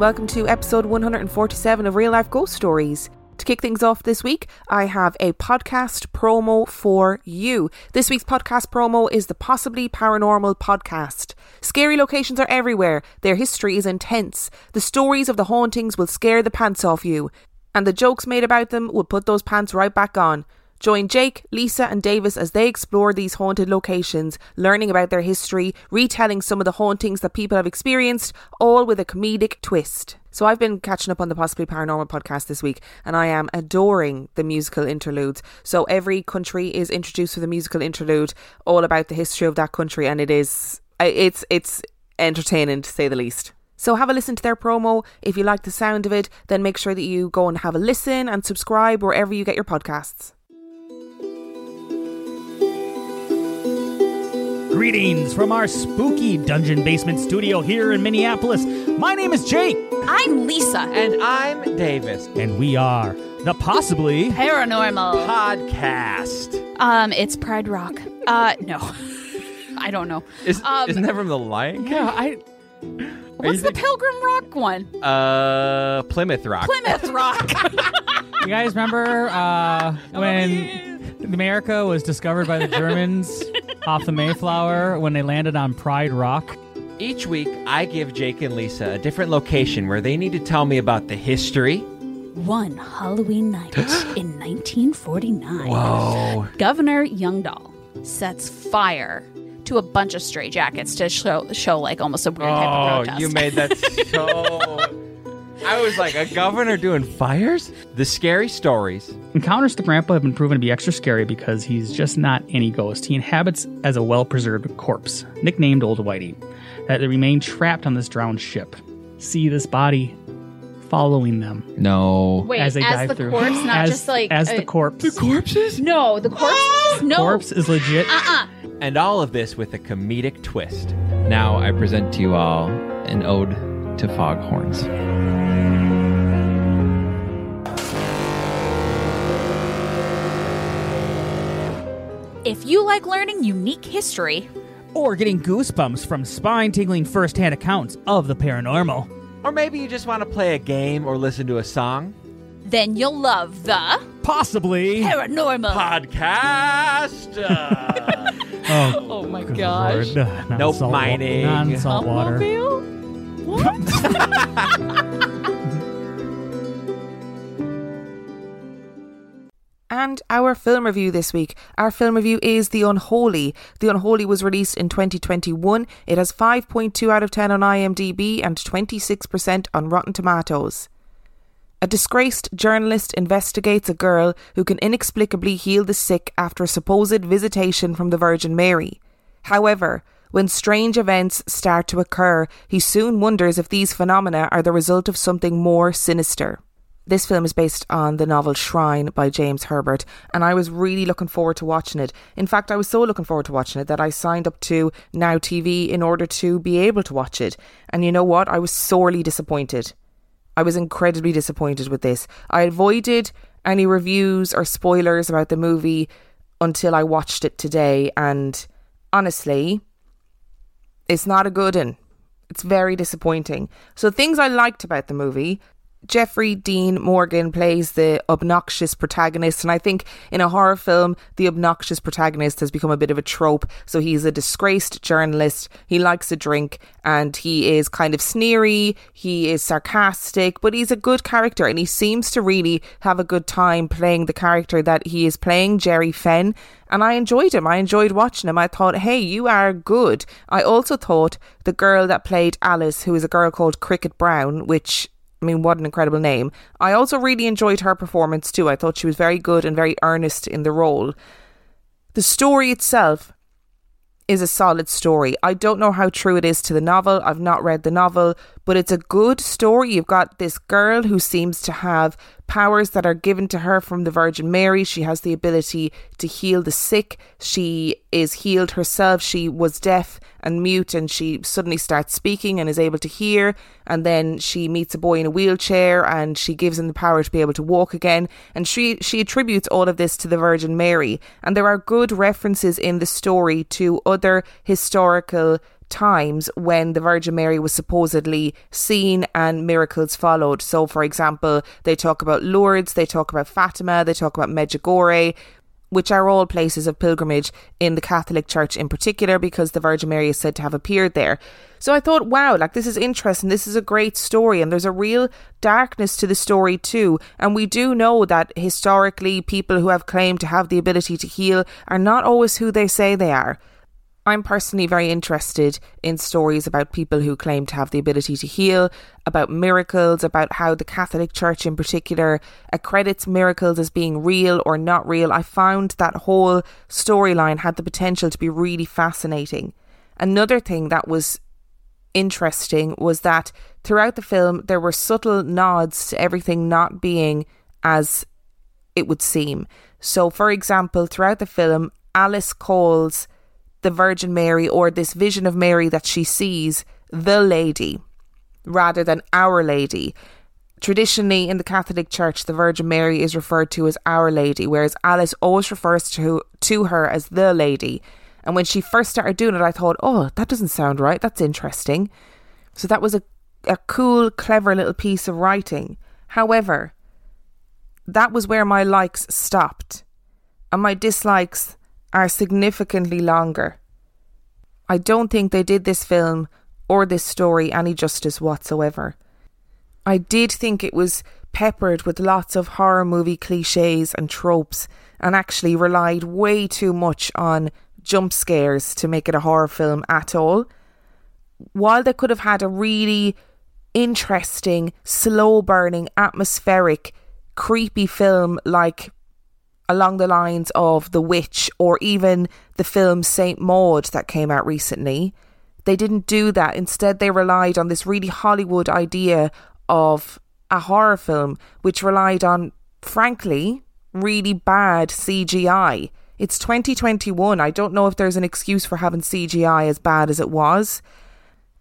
welcome to episode 147 of Real Life Ghost Stories. To kick things off this week, I have a podcast promo for you. This week's podcast promo is the Possibly Paranormal podcast. Scary locations are everywhere, their history is intense. The stories of the hauntings will scare the pants off you, and the jokes made about them will put those pants right back on. Join Jake, Lisa, and Davis as they explore these haunted locations, learning about their history, retelling some of the hauntings that people have experienced, all with a comedic twist. So, I've been catching up on the Possibly Paranormal podcast this week, and I am adoring the musical interludes. So, every country is introduced with a musical interlude, all about the history of that country, and it is it's it's entertaining to say the least. So have a listen to their promo. If you like the sound of it, then make sure that you go and have a listen and subscribe wherever you get your podcasts. Greetings from our spooky dungeon basement studio here in Minneapolis. My name is Jake, I'm Lisa. And I'm Davis. and we are the possibly Paranormal. Podcast. Um, it's Pride Rock. Uh, no. I don't know. Is, Um, isn't that from the Lion King? yeah. I What's the think- Pilgrim Rock one? Uh, Plymouth Rock. Plymouth Rock. you guys remember uh, when America was discovered by the Germans off the Mayflower when they landed on Pride Rock? Each week, I give Jake and Lisa a different location where they need to tell me about the history. one Halloween night in 1949, Whoa. Governor Youngdahl sets fire to a bunch of stray jackets to show show like almost a weird type of Oh, protest. you made that so. I was like, a governor doing fires? The scary stories. Encounters with Grandpa have been proven to be extra scary because he's just not any ghost. He inhabits as a well preserved corpse, nicknamed Old Whitey, that remain trapped on this drowned ship. See this body following them No. Wait, as as, dive the through. corpse, not as, just like as uh, the corpse. The corpses? No, the corpse. no. corpse is legit. Uh-uh. And all of this with a comedic twist. Now I present to you all an ode to foghorns. If you like learning unique history, or getting goosebumps from spine tingling first hand accounts of the paranormal. Or maybe you just want to play a game or listen to a song. then you'll love the Possibly. paranormal. Podcast! Uh, Oh, oh my good gosh. lord. Not Nope, mining. Non-salt water. Automobile? What? And our film review this week. Our film review is The Unholy. The Unholy was released in 2021. It has 5.2 out of 10 on IMDb and 26% on Rotten Tomatoes. A disgraced journalist investigates a girl who can inexplicably heal the sick after a supposed visitation from the Virgin Mary. However, when strange events start to occur, he soon wonders if these phenomena are the result of something more sinister. This film is based on the novel Shrine by James Herbert, and I was really looking forward to watching it. In fact, I was so looking forward to watching it that I signed up to Now TV in order to be able to watch it. And you know what? I was sorely disappointed. I was incredibly disappointed with this. I avoided any reviews or spoilers about the movie until I watched it today, and honestly, it's not a good one. It's very disappointing. So, things I liked about the movie Jeffrey Dean Morgan plays the obnoxious protagonist, and I think in a horror film, the obnoxious protagonist has become a bit of a trope. So he's a disgraced journalist, he likes a drink, and he is kind of sneery, he is sarcastic, but he's a good character, and he seems to really have a good time playing the character that he is playing, Jerry Fenn. And I enjoyed him. I enjoyed watching him. I thought, hey, you are good. I also thought the girl that played Alice, who is a girl called Cricket Brown, which I mean, what an incredible name. I also really enjoyed her performance too. I thought she was very good and very earnest in the role. The story itself is a solid story. I don't know how true it is to the novel. I've not read the novel, but it's a good story. You've got this girl who seems to have powers that are given to her from the Virgin Mary. She has the ability to heal the sick. She is healed herself. She was deaf and mute and she suddenly starts speaking and is able to hear. And then she meets a boy in a wheelchair and she gives him the power to be able to walk again. And she, she attributes all of this to the Virgin Mary. And there are good references in the story to other historical times when the Virgin Mary was supposedly seen and miracles followed. So, for example, they talk about Lourdes, they talk about Fatima, they talk about Medjugorje, which are all places of pilgrimage in the Catholic Church in particular, because the Virgin Mary is said to have appeared there. So I thought, wow, like this is interesting. This is a great story, and there's a real darkness to the story too. And we do know that historically, people who have claimed to have the ability to heal are not always who they say they are. I'm personally very interested in stories about people who claim to have the ability to heal, about miracles, about how the Catholic Church in particular accredits miracles as being real or not real. I found that whole storyline had the potential to be really fascinating. Another thing that was interesting was that throughout the film there were subtle nods to everything not being as it would seem. So, for example, throughout the film, Alice calls the Virgin Mary or this vision of Mary that she sees the lady rather than our lady. Traditionally, in the Catholic Church, the Virgin Mary is referred to as Our Lady, whereas Alice always refers to, to her as the lady. And when she first started doing it, I thought, oh, that doesn't sound right. That's interesting. So that was a, a cool, clever little piece of writing. However, that was where my likes stopped. And my dislikes are significantly longer. I don't think they did this film or this story any justice whatsoever. I did think it was peppered with lots of horror movie cliches and tropes and actually relied way too much on jump scares to make it a horror film at all. While they could have had a really interesting, slow burning, atmospheric, creepy film like along the lines of The Witch or even the film Saint Maud that came out recently. They didn't do that. Instead, they relied on this really Hollywood idea of a horror film, which relied on, frankly, really bad CGI. It's 2021. I don't know if there's an excuse for having CGI as bad as it was.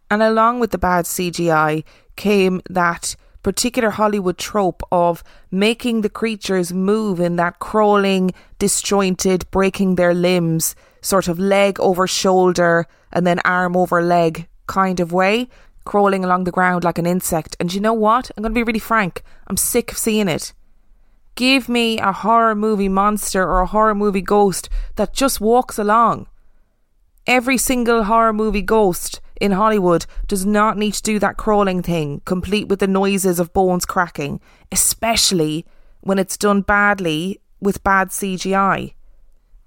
And along with the bad CGI came that particular Hollywood trope of making the creatures move in that crawling, disjointed, breaking their limbs, sort of leg over shoulder and then arm over leg kind of way, crawling along the ground like an insect. And you know what? I'm going to be really frank. I'm sick of seeing it. Give me a horror movie monster or a horror movie ghost that just walks along. Every single horror movie ghost in Hollywood does not need to do that crawling thing, complete with the noises of bones cracking, especially when it's done badly with bad CGI.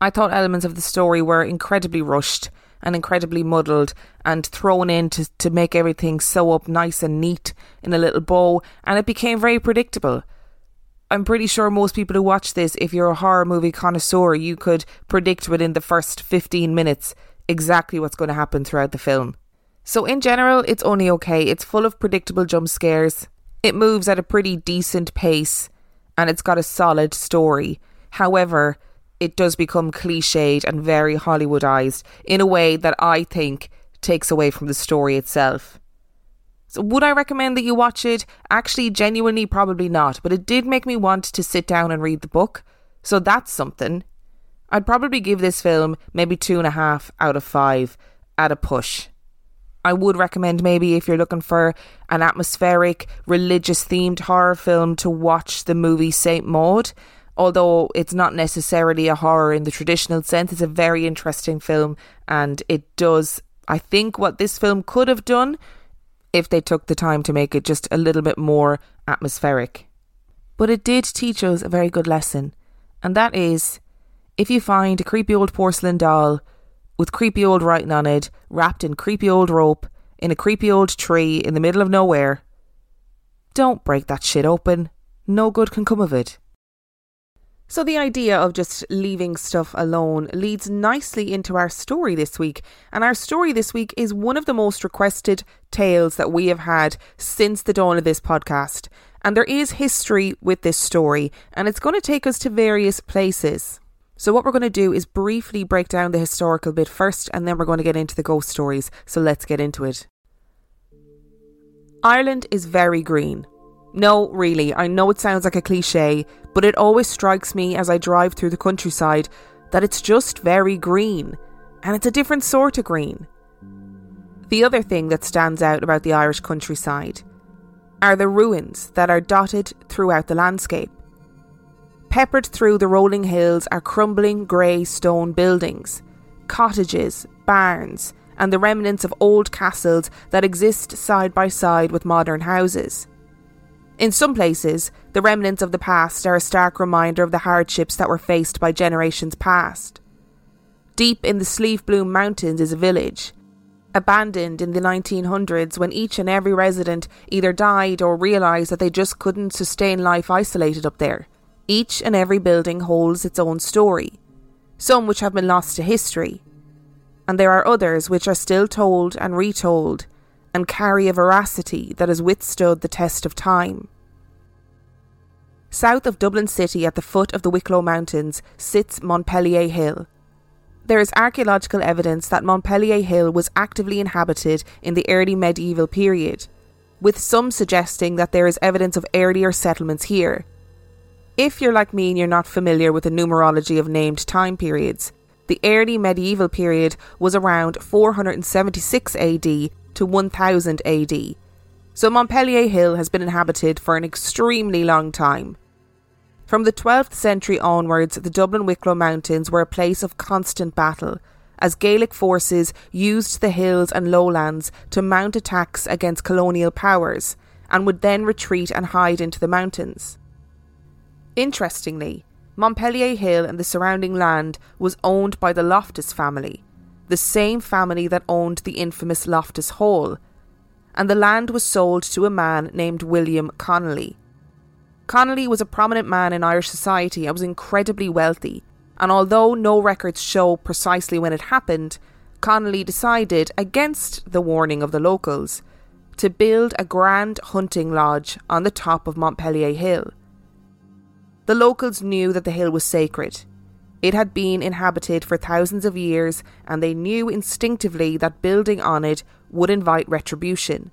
I thought elements of the story were incredibly rushed and incredibly muddled and thrown in to, to make everything sew up nice and neat in a little bow, and it became very predictable. I'm pretty sure most people who watch this, if you're a horror movie connoisseur, you could predict within the first 15 minutes exactly what's going to happen throughout the film. So, in general, it's only okay. It's full of predictable jump scares. It moves at a pretty decent pace and it's got a solid story. However, it does become cliched and very Hollywoodized in a way that I think takes away from the story itself. So, would I recommend that you watch it? Actually, genuinely, probably not, but it did make me want to sit down and read the book. So, that's something. I'd probably give this film maybe two and a half out of five at a push. I would recommend maybe if you're looking for an atmospheric, religious themed horror film to watch the movie Saint Maud. Although it's not necessarily a horror in the traditional sense, it's a very interesting film and it does, I think, what this film could have done if they took the time to make it just a little bit more atmospheric. But it did teach us a very good lesson, and that is if you find a creepy old porcelain doll with creepy old writing on it, wrapped in creepy old rope, in a creepy old tree in the middle of nowhere. Don't break that shit open. No good can come of it. So, the idea of just leaving stuff alone leads nicely into our story this week. And our story this week is one of the most requested tales that we have had since the dawn of this podcast. And there is history with this story, and it's going to take us to various places. So, what we're going to do is briefly break down the historical bit first, and then we're going to get into the ghost stories. So, let's get into it. Ireland is very green. No, really, I know it sounds like a cliche, but it always strikes me as I drive through the countryside that it's just very green, and it's a different sort of green. The other thing that stands out about the Irish countryside are the ruins that are dotted throughout the landscape. Peppered through the rolling hills are crumbling grey stone buildings, cottages, barns, and the remnants of old castles that exist side by side with modern houses. In some places, the remnants of the past are a stark reminder of the hardships that were faced by generations past. Deep in the Slieve Bloom Mountains is a village, abandoned in the 1900s when each and every resident either died or realised that they just couldn't sustain life isolated up there. Each and every building holds its own story, some which have been lost to history, and there are others which are still told and retold and carry a veracity that has withstood the test of time. South of Dublin City, at the foot of the Wicklow Mountains, sits Montpelier Hill. There is archaeological evidence that Montpelier Hill was actively inhabited in the early medieval period, with some suggesting that there is evidence of earlier settlements here. If you're like me and you're not familiar with the numerology of named time periods, the early medieval period was around 476 AD to 1000 AD. So Montpelier Hill has been inhabited for an extremely long time. From the 12th century onwards, the Dublin Wicklow Mountains were a place of constant battle, as Gaelic forces used the hills and lowlands to mount attacks against colonial powers, and would then retreat and hide into the mountains. Interestingly, Montpelier Hill and the surrounding land was owned by the Loftus family, the same family that owned the infamous Loftus Hall, and the land was sold to a man named William Connolly. Connolly was a prominent man in Irish society and was incredibly wealthy, and although no records show precisely when it happened, Connolly decided, against the warning of the locals, to build a grand hunting lodge on the top of Montpelier Hill. The locals knew that the hill was sacred. It had been inhabited for thousands of years, and they knew instinctively that building on it would invite retribution.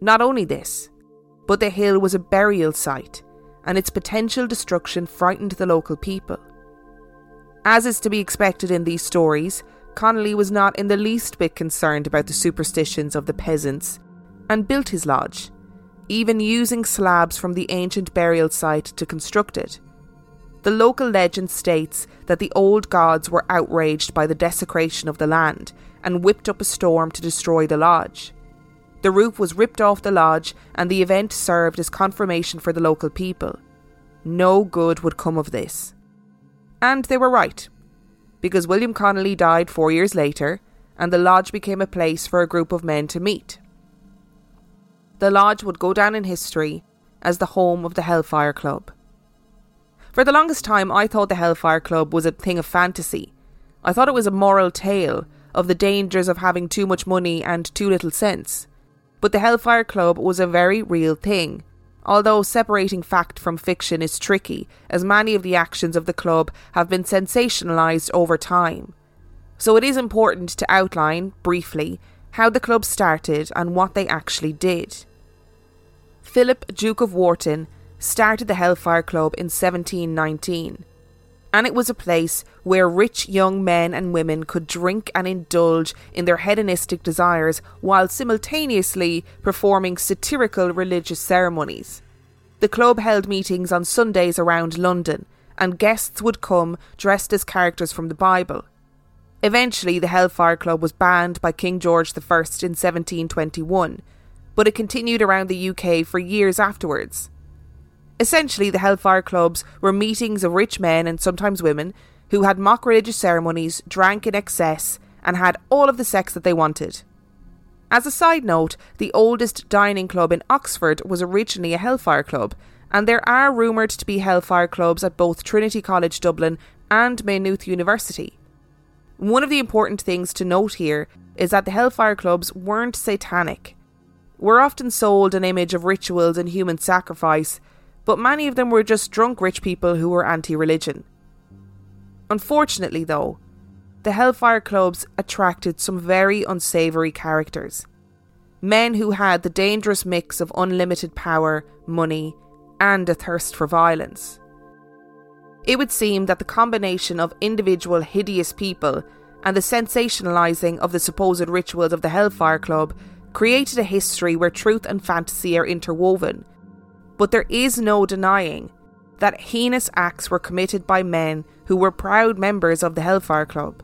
Not only this, but the hill was a burial site, and its potential destruction frightened the local people. As is to be expected in these stories, Connolly was not in the least bit concerned about the superstitions of the peasants and built his lodge, even using slabs from the ancient burial site to construct it. The local legend states that the old gods were outraged by the desecration of the land and whipped up a storm to destroy the lodge. The roof was ripped off the lodge, and the event served as confirmation for the local people. No good would come of this. And they were right, because William Connolly died four years later, and the lodge became a place for a group of men to meet. The lodge would go down in history as the home of the Hellfire Club. For the longest time, I thought the Hellfire Club was a thing of fantasy. I thought it was a moral tale of the dangers of having too much money and too little sense. But the Hellfire Club was a very real thing, although separating fact from fiction is tricky, as many of the actions of the club have been sensationalised over time. So it is important to outline, briefly, how the club started and what they actually did. Philip, Duke of Wharton, started the Hellfire Club in 1719 and it was a place where rich young men and women could drink and indulge in their hedonistic desires while simultaneously performing satirical religious ceremonies. The club held meetings on Sundays around London, and guests would come dressed as characters from the Bible. Eventually, the Hellfire Club was banned by King George I in 1721, but it continued around the UK for years afterwards. Essentially, the Hellfire Clubs were meetings of rich men and sometimes women who had mock religious ceremonies, drank in excess, and had all of the sex that they wanted. As a side note, the oldest dining club in Oxford was originally a Hellfire Club, and there are rumoured to be Hellfire Clubs at both Trinity College Dublin and Maynooth University. One of the important things to note here is that the Hellfire Clubs weren't satanic. We're often sold an image of rituals and human sacrifice but many of them were just drunk rich people who were anti religion. Unfortunately, though, the Hellfire Clubs attracted some very unsavoury characters. Men who had the dangerous mix of unlimited power, money, and a thirst for violence. It would seem that the combination of individual hideous people and the sensationalising of the supposed rituals of the Hellfire Club created a history where truth and fantasy are interwoven. But there is no denying that heinous acts were committed by men who were proud members of the Hellfire Club.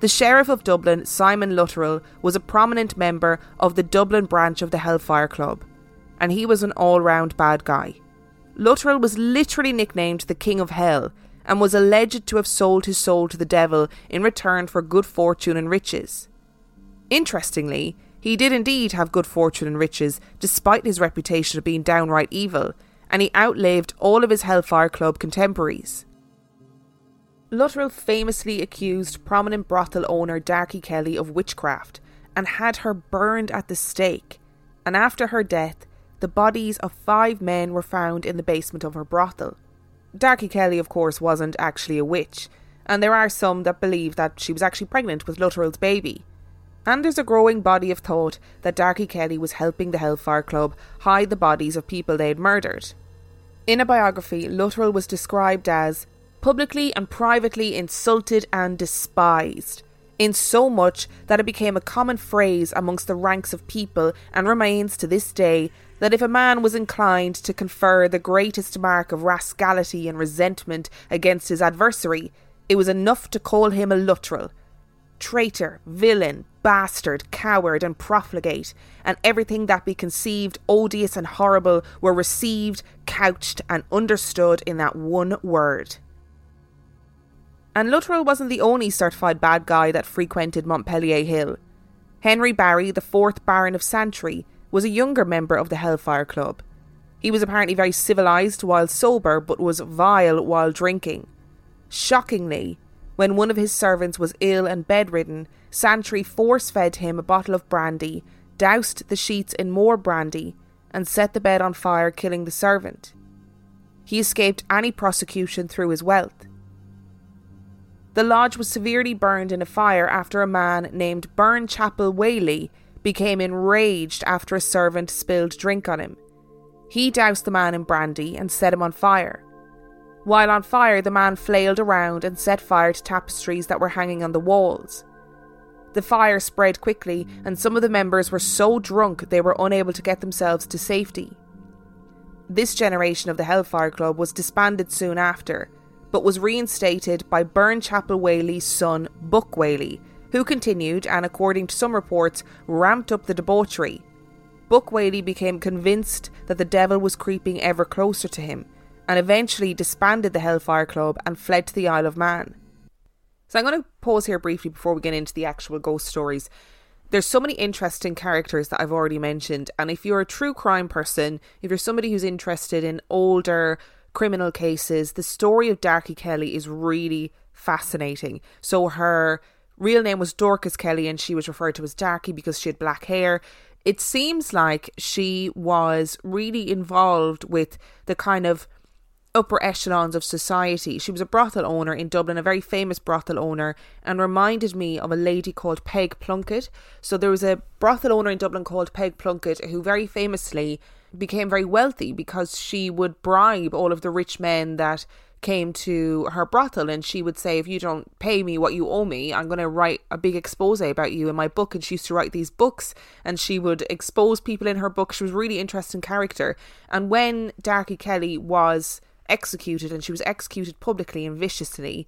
The Sheriff of Dublin, Simon Luttrell, was a prominent member of the Dublin branch of the Hellfire Club, and he was an all round bad guy. Luttrell was literally nicknamed the King of Hell and was alleged to have sold his soul to the devil in return for good fortune and riches. Interestingly, he did indeed have good fortune and riches, despite his reputation of being downright evil, and he outlived all of his Hellfire Club contemporaries. Luttrell famously accused prominent brothel owner Darky Kelly of witchcraft and had her burned at the stake, and after her death, the bodies of five men were found in the basement of her brothel. Darky Kelly, of course, wasn't actually a witch, and there are some that believe that she was actually pregnant with Luttrell's baby. And there's a growing body of thought that Darky Kelly was helping the Hellfire Club hide the bodies of people they had murdered. In a biography, Luttrell was described as publicly and privately insulted and despised, in so much that it became a common phrase amongst the ranks of people and remains to this day that if a man was inclined to confer the greatest mark of rascality and resentment against his adversary, it was enough to call him a Luttrell. Traitor, villain, bastard, coward, and profligate, and everything that be conceived odious and horrible were received, couched, and understood in that one word. And Luttrell wasn't the only certified bad guy that frequented Montpelier Hill. Henry Barry, the fourth Baron of Santry, was a younger member of the Hellfire Club. He was apparently very civilised while sober, but was vile while drinking. Shockingly, when one of his servants was ill and bedridden, Santry force fed him a bottle of brandy, doused the sheets in more brandy, and set the bed on fire, killing the servant. He escaped any prosecution through his wealth. The lodge was severely burned in a fire after a man named Burnchapel Whaley became enraged after a servant spilled drink on him. He doused the man in brandy and set him on fire. While on fire, the man flailed around and set fire to tapestries that were hanging on the walls. The fire spread quickly, and some of the members were so drunk they were unable to get themselves to safety. This generation of the Hellfire Club was disbanded soon after, but was reinstated by Burnchapel Whaley's son, Buck Whaley, who continued and, according to some reports, ramped up the debauchery. Buck Whaley became convinced that the devil was creeping ever closer to him and eventually disbanded the Hellfire Club and fled to the Isle of Man. So I'm going to pause here briefly before we get into the actual ghost stories. There's so many interesting characters that I've already mentioned, and if you're a true crime person, if you're somebody who's interested in older criminal cases, the story of Darky Kelly is really fascinating. So her real name was Dorcas Kelly and she was referred to as Darky because she had black hair. It seems like she was really involved with the kind of upper echelons of society. She was a brothel owner in Dublin, a very famous brothel owner, and reminded me of a lady called Peg Plunkett. So there was a brothel owner in Dublin called Peg Plunkett who very famously became very wealthy because she would bribe all of the rich men that came to her brothel and she would say, If you don't pay me what you owe me, I'm going to write a big expose about you in my book. And she used to write these books and she would expose people in her book. She was a really interesting character. And when Darky Kelly was executed and she was executed publicly and viciously,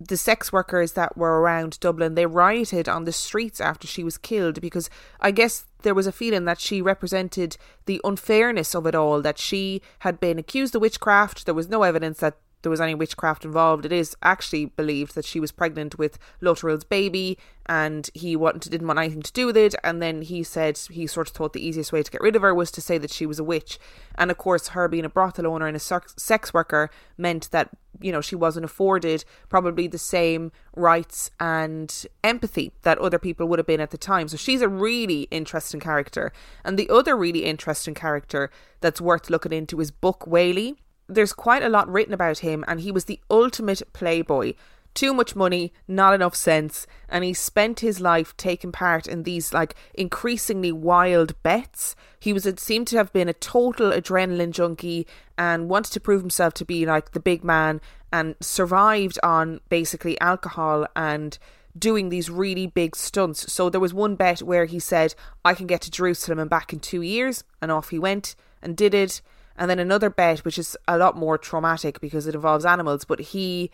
the sex workers that were around Dublin they rioted on the streets after she was killed because I guess there was a feeling that she represented the unfairness of it all that she had been accused of witchcraft. There was no evidence that there was any witchcraft involved. It is actually believed that she was pregnant with Luttrell's baby and he wanted, didn't want anything to do with it. And then he said he sort of thought the easiest way to get rid of her was to say that she was a witch. And of course, her being a brothel owner and a sex worker meant that, you know, she wasn't afforded probably the same rights and empathy that other people would have been at the time. So she's a really interesting character. And the other really interesting character that's worth looking into is Buck Whaley there's quite a lot written about him, and he was the ultimate playboy. too much money, not enough sense, and he spent his life taking part in these like increasingly wild bets. He was it seemed to have been a total adrenaline junkie and wanted to prove himself to be like the big man and survived on basically alcohol and doing these really big stunts. So there was one bet where he said, I can get to Jerusalem and back in two years, and off he went and did it. And then another bet, which is a lot more traumatic because it involves animals, but he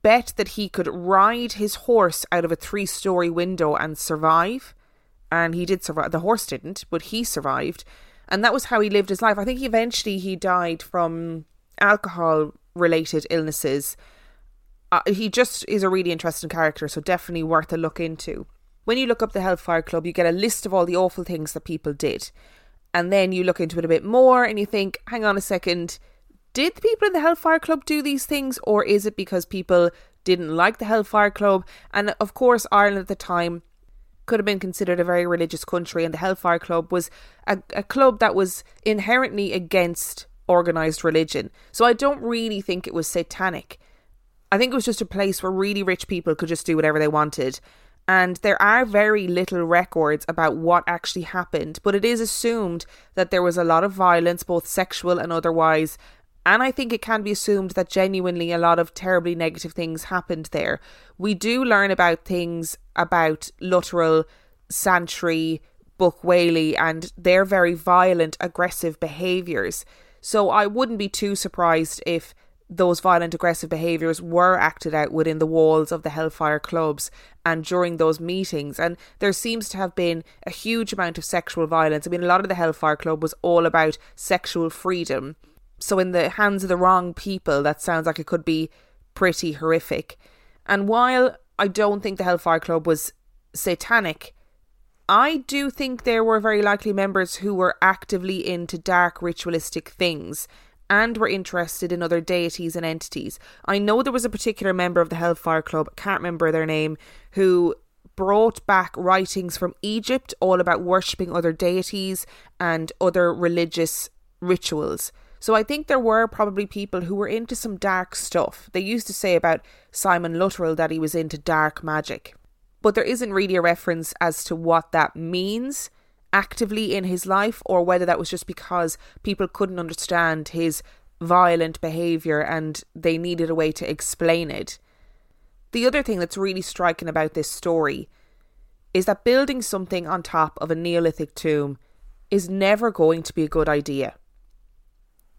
bet that he could ride his horse out of a three story window and survive. And he did survive. The horse didn't, but he survived. And that was how he lived his life. I think eventually he died from alcohol related illnesses. Uh, he just is a really interesting character, so definitely worth a look into. When you look up the Hellfire Club, you get a list of all the awful things that people did. And then you look into it a bit more and you think, hang on a second, did the people in the Hellfire Club do these things, or is it because people didn't like the Hellfire Club? And of course, Ireland at the time could have been considered a very religious country, and the Hellfire Club was a, a club that was inherently against organized religion. So I don't really think it was satanic. I think it was just a place where really rich people could just do whatever they wanted. And there are very little records about what actually happened, but it is assumed that there was a lot of violence, both sexual and otherwise, and I think it can be assumed that genuinely a lot of terribly negative things happened there. We do learn about things about Luttrell, Santry, Buck Whaley, and their very violent, aggressive behaviours. So I wouldn't be too surprised if those violent, aggressive behaviours were acted out within the walls of the Hellfire clubs and during those meetings. And there seems to have been a huge amount of sexual violence. I mean, a lot of the Hellfire Club was all about sexual freedom so, in the hands of the wrong people, that sounds like it could be pretty horrific. And while I don't think the Hellfire Club was satanic, I do think there were very likely members who were actively into dark ritualistic things and were interested in other deities and entities. I know there was a particular member of the Hellfire Club, can't remember their name, who brought back writings from Egypt all about worshipping other deities and other religious rituals. So I think there were probably people who were into some dark stuff. They used to say about Simon Luttrell that he was into dark magic. But there isn't really a reference as to what that means actively in his life or whether that was just because people couldn't understand his violent behaviour and they needed a way to explain it. The other thing that's really striking about this story is that building something on top of a Neolithic tomb is never going to be a good idea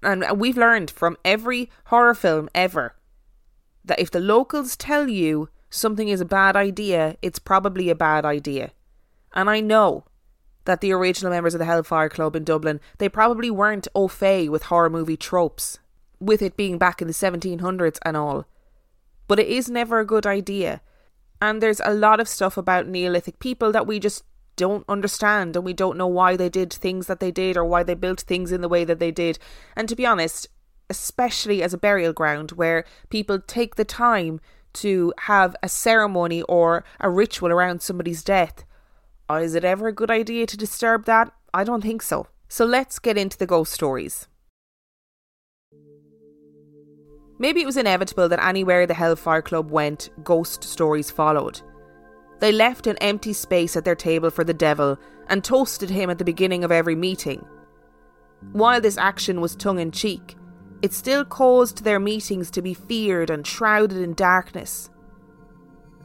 and we've learned from every horror film ever that if the locals tell you something is a bad idea, it's probably a bad idea. And I know that the original members of the Hellfire Club in Dublin, they probably weren't au fait with horror movie tropes, with it being back in the 1700s and all. But it is never a good idea. And there's a lot of stuff about Neolithic people that we just don't understand and we don't know why they did things that they did or why they built things in the way that they did. And to be honest, especially as a burial ground where people take the time to have a ceremony or a ritual around somebody's death, is it ever a good idea to disturb that? I don't think so. So let's get into the ghost stories. Maybe it was inevitable that anywhere the Hellfire Club went, ghost stories followed. They left an empty space at their table for the devil and toasted him at the beginning of every meeting. While this action was tongue in cheek, it still caused their meetings to be feared and shrouded in darkness.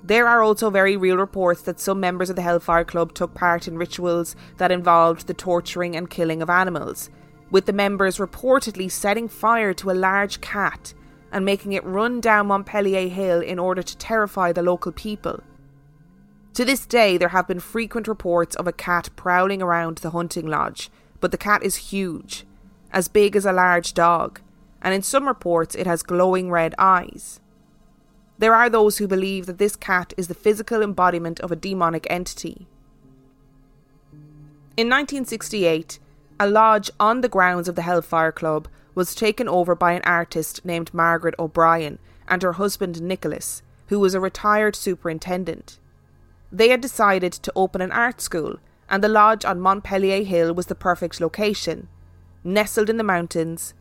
There are also very real reports that some members of the Hellfire Club took part in rituals that involved the torturing and killing of animals, with the members reportedly setting fire to a large cat and making it run down Montpelier Hill in order to terrify the local people. To this day, there have been frequent reports of a cat prowling around the hunting lodge, but the cat is huge, as big as a large dog, and in some reports it has glowing red eyes. There are those who believe that this cat is the physical embodiment of a demonic entity. In 1968, a lodge on the grounds of the Hellfire Club was taken over by an artist named Margaret O'Brien and her husband Nicholas, who was a retired superintendent. They had decided to open an art school, and the lodge on Montpelier Hill was the perfect location, nestled in the mountains,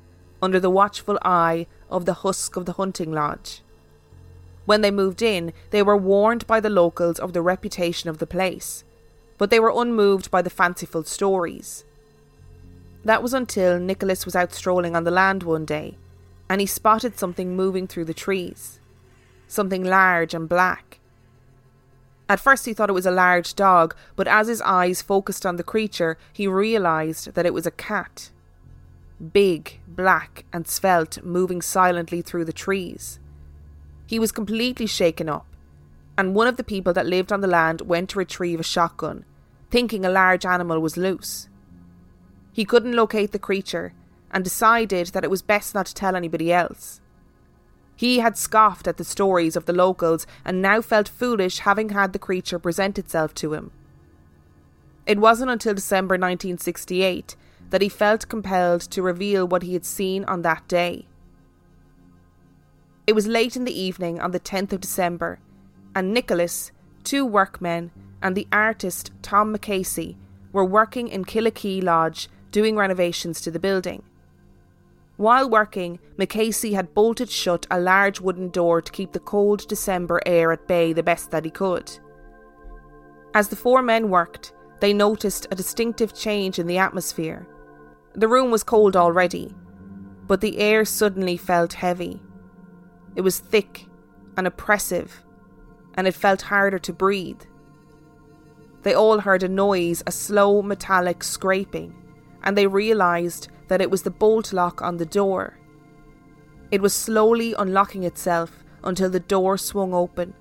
under the watchful eye of the husk of the hunting lodge. When they moved in, they were warned by the locals of the reputation of the place, but they were unmoved by the fanciful stories. That was until Nicholas was out strolling on the land one day, and he spotted something moving through the trees. Something large and black. At first, he thought it was a large dog, but as his eyes focused on the creature, he realised that it was a cat. Big, black, and svelte, moving silently through the trees. He was completely shaken up, and one of the people that lived on the land went to retrieve a shotgun, thinking a large animal was loose. He couldn't locate the creature and decided that it was best not to tell anybody else. He had scoffed at the stories of the locals and now felt foolish having had the creature present itself to him. It wasn't until December 1968 that he felt compelled to reveal what he had seen on that day. It was late in the evening on the 10th of December, and Nicholas, two workmen, and the artist Tom McAssey were working in Killakee Lodge doing renovations to the building. While working, McAssey had bolted shut a large wooden door to keep the cold December air at bay the best that he could. As the four men worked, they noticed a distinctive change in the atmosphere. The room was cold already, but the air suddenly felt heavy. It was thick and oppressive, and it felt harder to breathe. They all heard a noise, a slow metallic scraping, and they realised that it was the bolt lock on the door. It was slowly unlocking itself until the door swung open.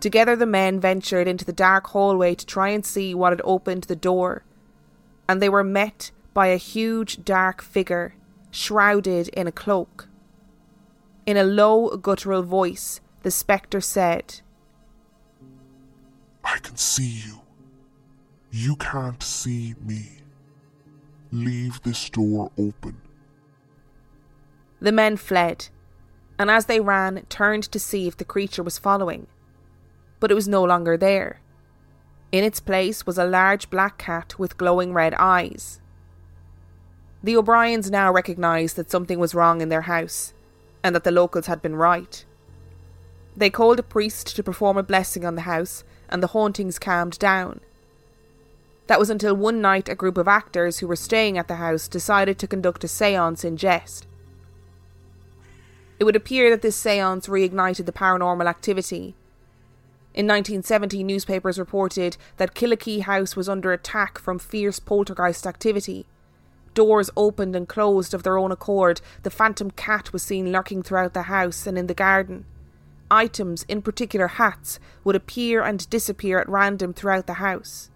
Together, the men ventured into the dark hallway to try and see what had opened the door, and they were met by a huge dark figure shrouded in a cloak. In a low, guttural voice, the spectre said, I can see you. You can't see me. Leave this door open. The men fled, and as they ran, turned to see if the creature was following. But it was no longer there. In its place was a large black cat with glowing red eyes. The O'Briens now recognised that something was wrong in their house, and that the locals had been right. They called a priest to perform a blessing on the house, and the hauntings calmed down. That was until one night a group of actors who were staying at the house decided to conduct a seance in jest. It would appear that this seance reignited the paranormal activity. In 1970, newspapers reported that Killakee House was under attack from fierce poltergeist activity. Doors opened and closed of their own accord. The phantom cat was seen lurking throughout the house and in the garden. Items, in particular hats, would appear and disappear at random throughout the house.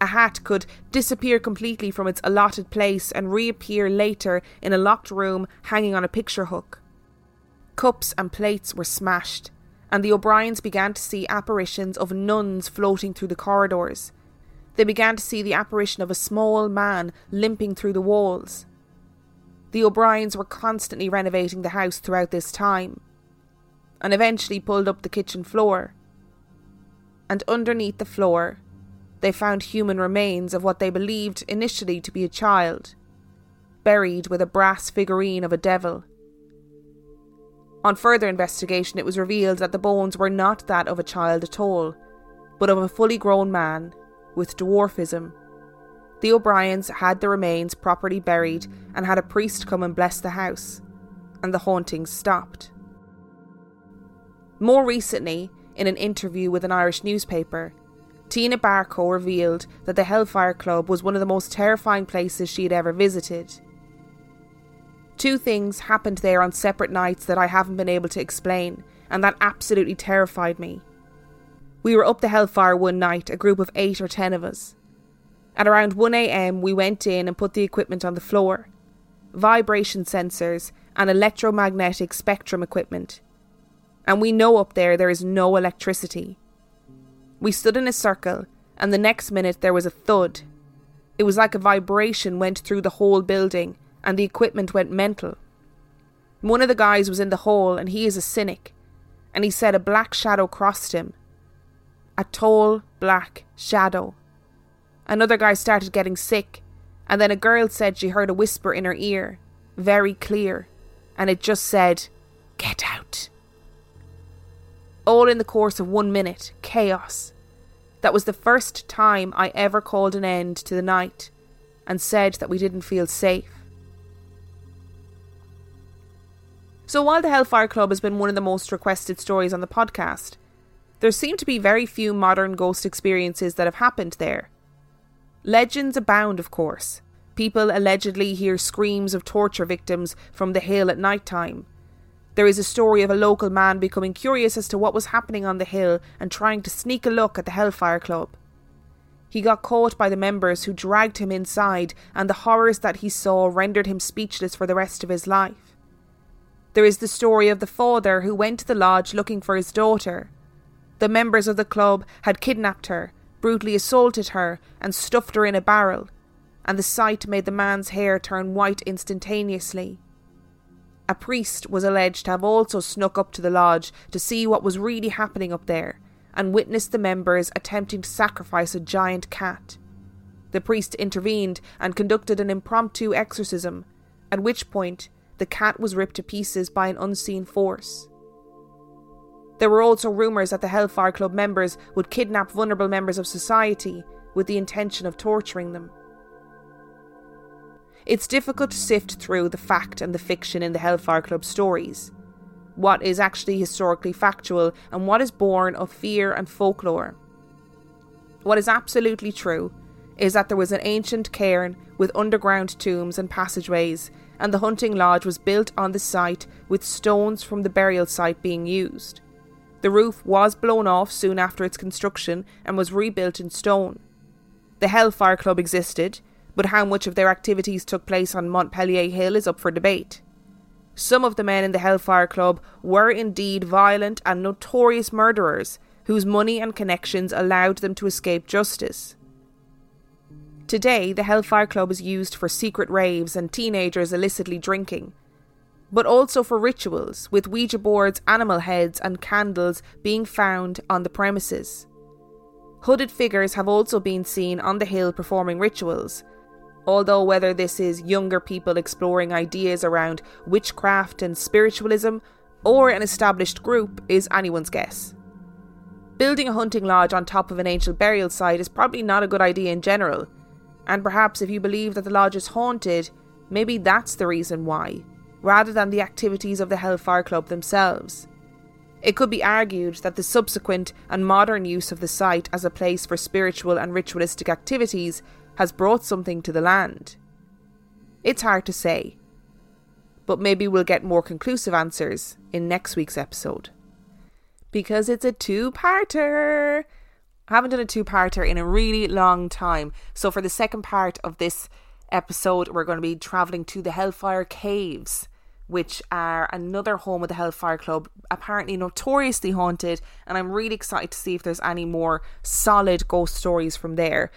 A hat could disappear completely from its allotted place and reappear later in a locked room hanging on a picture hook. Cups and plates were smashed, and the O'Briens began to see apparitions of nuns floating through the corridors. They began to see the apparition of a small man limping through the walls. The O'Briens were constantly renovating the house throughout this time, and eventually pulled up the kitchen floor. And underneath the floor, they found human remains of what they believed initially to be a child, buried with a brass figurine of a devil. On further investigation, it was revealed that the bones were not that of a child at all, but of a fully grown man with dwarfism. The O'Briens had the remains properly buried and had a priest come and bless the house, and the hauntings stopped. More recently, in an interview with an Irish newspaper, Tina Barco revealed that the Hellfire Club was one of the most terrifying places she had ever visited. Two things happened there on separate nights that I haven't been able to explain, and that absolutely terrified me. We were up the Hellfire one night, a group of eight or ten of us. At around 1am, we went in and put the equipment on the floor vibration sensors and electromagnetic spectrum equipment. And we know up there there is no electricity. We stood in a circle, and the next minute there was a thud. It was like a vibration went through the whole building, and the equipment went mental. One of the guys was in the hall, and he is a cynic, and he said a black shadow crossed him. A tall, black shadow. Another guy started getting sick, and then a girl said she heard a whisper in her ear, very clear, and it just said, Get out. All in the course of one minute. Chaos. That was the first time I ever called an end to the night and said that we didn't feel safe. So while the Hellfire Club has been one of the most requested stories on the podcast, there seem to be very few modern ghost experiences that have happened there. Legends abound, of course. People allegedly hear screams of torture victims from the hill at night time. There is a story of a local man becoming curious as to what was happening on the hill and trying to sneak a look at the Hellfire Club. He got caught by the members who dragged him inside, and the horrors that he saw rendered him speechless for the rest of his life. There is the story of the father who went to the lodge looking for his daughter. The members of the club had kidnapped her, brutally assaulted her, and stuffed her in a barrel, and the sight made the man's hair turn white instantaneously. A priest was alleged to have also snuck up to the lodge to see what was really happening up there and witnessed the members attempting to sacrifice a giant cat. The priest intervened and conducted an impromptu exorcism, at which point the cat was ripped to pieces by an unseen force. There were also rumours that the Hellfire Club members would kidnap vulnerable members of society with the intention of torturing them. It's difficult to sift through the fact and the fiction in the Hellfire Club stories. What is actually historically factual and what is born of fear and folklore. What is absolutely true is that there was an ancient cairn with underground tombs and passageways, and the hunting lodge was built on the site with stones from the burial site being used. The roof was blown off soon after its construction and was rebuilt in stone. The Hellfire Club existed, but how much of their activities took place on Montpelier Hill is up for debate. Some of the men in the Hellfire Club were indeed violent and notorious murderers whose money and connections allowed them to escape justice. Today, the Hellfire Club is used for secret raves and teenagers illicitly drinking, but also for rituals, with Ouija boards, animal heads, and candles being found on the premises. Hooded figures have also been seen on the hill performing rituals, although whether this is younger people exploring ideas around witchcraft and spiritualism or an established group is anyone's guess. Building a hunting lodge on top of an ancient burial site is probably not a good idea in general, and perhaps if you believe that the lodge is haunted, maybe that's the reason why, rather than the activities of the Hellfire Club themselves. It could be argued that the subsequent and modern use of the site as a place for spiritual and ritualistic activities has brought something to the land. It's hard to say, but maybe we'll get more conclusive answers in next week's episode. Because it's a two parter. I haven't done a two parter in a really long time. So, for the second part of this episode, we're going to be traveling to the Hellfire Caves, which are another home of the Hellfire Club, apparently notoriously haunted. And I'm really excited to see if there's any more solid ghost stories from there.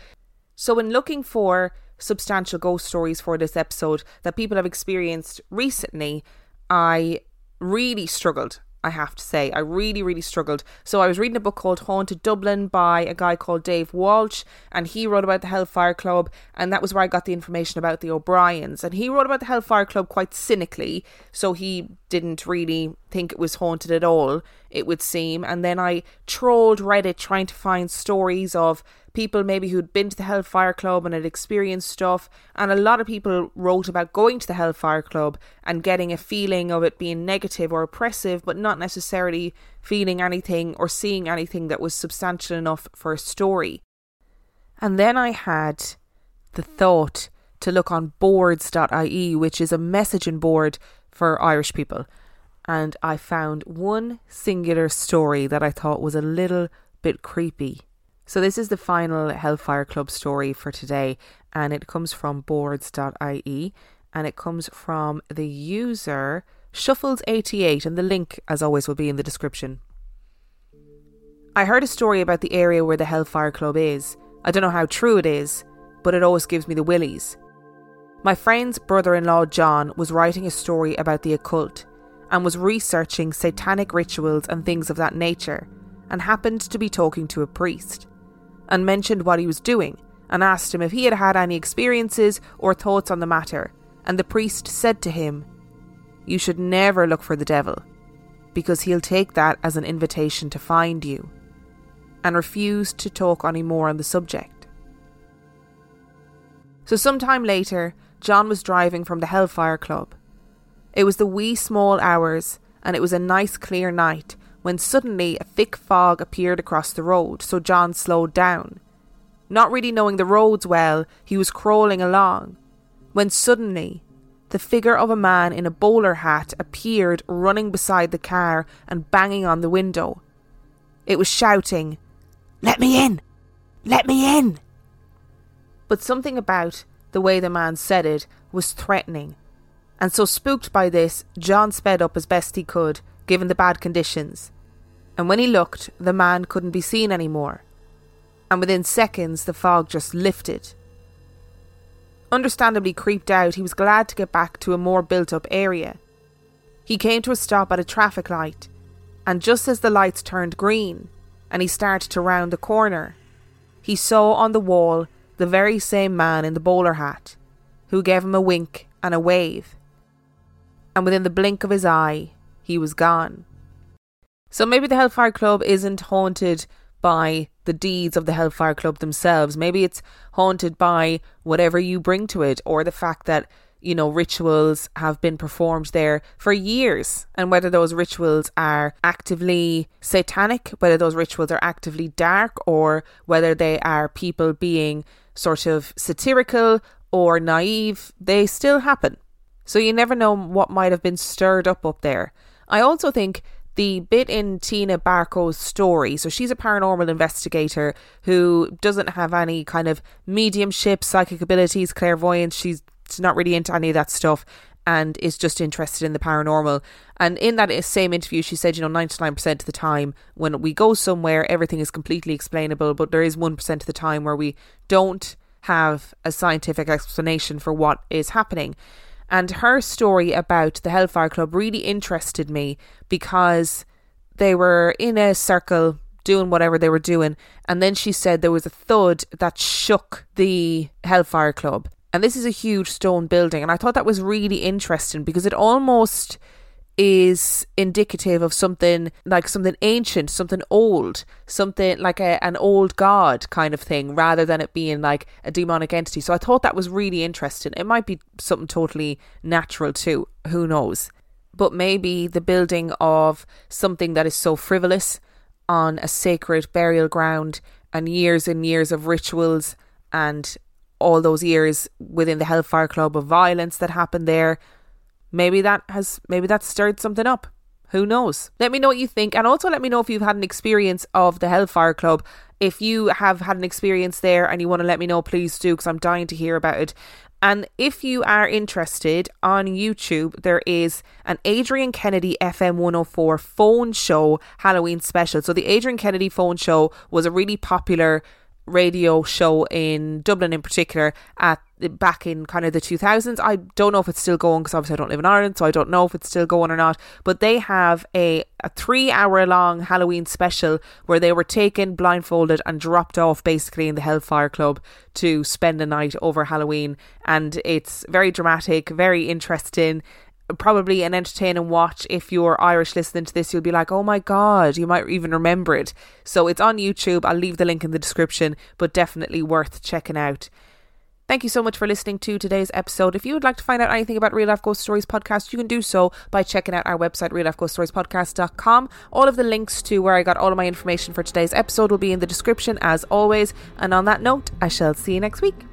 So, in looking for substantial ghost stories for this episode that people have experienced recently, I really struggled I have to say. I really, really struggled. So I was reading a book called Haunted Dublin by a guy called Dave Walsh, and he wrote about the Hellfire Club, and that was where I got the information about the O'Briens. And he wrote about the Hellfire Club quite cynically, so he didn't really think it was haunted at all, it would seem. And then I trolled Reddit trying to find stories of people maybe who'd been to the Hellfire Club and had experienced stuff. And a lot of people wrote about going to the Hellfire Club and getting a feeling of it being negative or oppressive, but not necessarily feeling anything or seeing anything that was substantial enough for a story. And then I had the thought to look on boards.ie, which is a messaging board for Irish people. And I found one singular story that I thought was a little bit creepy. So, this is the final Hellfire Club story for today, and it comes from boards.ie and it comes from the user Shuffles88, and the link, as always, will be in the description. I heard a story about the area where the Hellfire Club is. I don't know how true it is, but it always gives me the willies. My friend's brother in law John was writing a story about the occult and was researching satanic rituals and things of that nature, and happened to be talking to a priest and mentioned what he was doing and asked him if he had had any experiences or thoughts on the matter. And the priest said to him, You should never look for the devil, because he'll take that as an invitation to find you, and refused to talk any more on the subject. So, sometime later, John was driving from the Hellfire Club. It was the wee small hours, and it was a nice clear night when suddenly a thick fog appeared across the road, so John slowed down. Not really knowing the roads well, he was crawling along, when suddenly the figure of a man in a bowler hat appeared running beside the car and banging on the window. It was shouting, Let me in! Let me in! But something about the way the man said it was threatening, and so spooked by this, John sped up as best he could, given the bad conditions. And when he looked, the man couldn't be seen anymore. And within seconds, the fog just lifted. Understandably creeped out, he was glad to get back to a more built up area. He came to a stop at a traffic light, and just as the lights turned green and he started to round the corner, he saw on the wall the very same man in the bowler hat, who gave him a wink and a wave. And within the blink of his eye, he was gone. So maybe the Hellfire Club isn't haunted by the deeds of the Hellfire Club themselves. Maybe it's haunted by whatever you bring to it, or the fact that, you know, rituals have been performed there for years, and whether those rituals are actively satanic, whether those rituals are actively dark, or whether they are people being sort of satirical or naive, they still happen. So you never know what might have been stirred up up there. I also think the bit in Tina Barco's story. So she's a paranormal investigator who doesn't have any kind of mediumship, psychic abilities, clairvoyance. She's not really into any of that stuff and is just interested in the paranormal. And in that same interview, she said, you know, 99% of the time when we go somewhere, everything is completely explainable, but there is 1% of the time where we don't have a scientific explanation for what is happening. And her story about the Hellfire Club really interested me because they were in a circle doing whatever they were doing. And then she said there was a thud that shook the Hellfire Club. And this is a huge stone building. And I thought that was really interesting because it almost is indicative of something like something ancient, something old, something like a, an old god kind of thing, rather than it being like a demonic entity. So I thought that was really interesting. It might be something totally natural too, who knows? But maybe the building of something that is so frivolous on a sacred burial ground and years and years of rituals and all those years within the Hellfire Club of violence that happened there maybe that has maybe that stirred something up. Who knows? Let me know what you think, and also let me know if you've had an experience of the Hellfire Club. If you have had an experience there and you want to let me know, please do, because I'm dying to hear about it. And if you are interested on YouTube, there is an Adrian Kennedy FM 104 phone show Halloween special. So, the Adrian Kennedy phone show was a really popular radio show in Dublin in particular at back in kind of the 2000s. I don't know if it's still going because obviously I don't live in Ireland, so I don't know if it's still going or not. But they have a, a three hour long Halloween special where they were taken blindfolded and dropped off basically in the Hellfire Club to spend a night over Halloween. And it's very dramatic, very interesting probably an entertaining watch if you're Irish listening to this you'll be like oh my god you might even remember it so it's on YouTube I'll leave the link in the description but definitely worth checking out Thank you so much for listening to today's episode. If you would like to find out anything about Real Life Ghost Stories podcast, you can do so by checking out our website, reallifeghoststoriespodcast.com. All of the links to where I got all of my information for today's episode will be in the description as always. And on that note, I shall see you next week.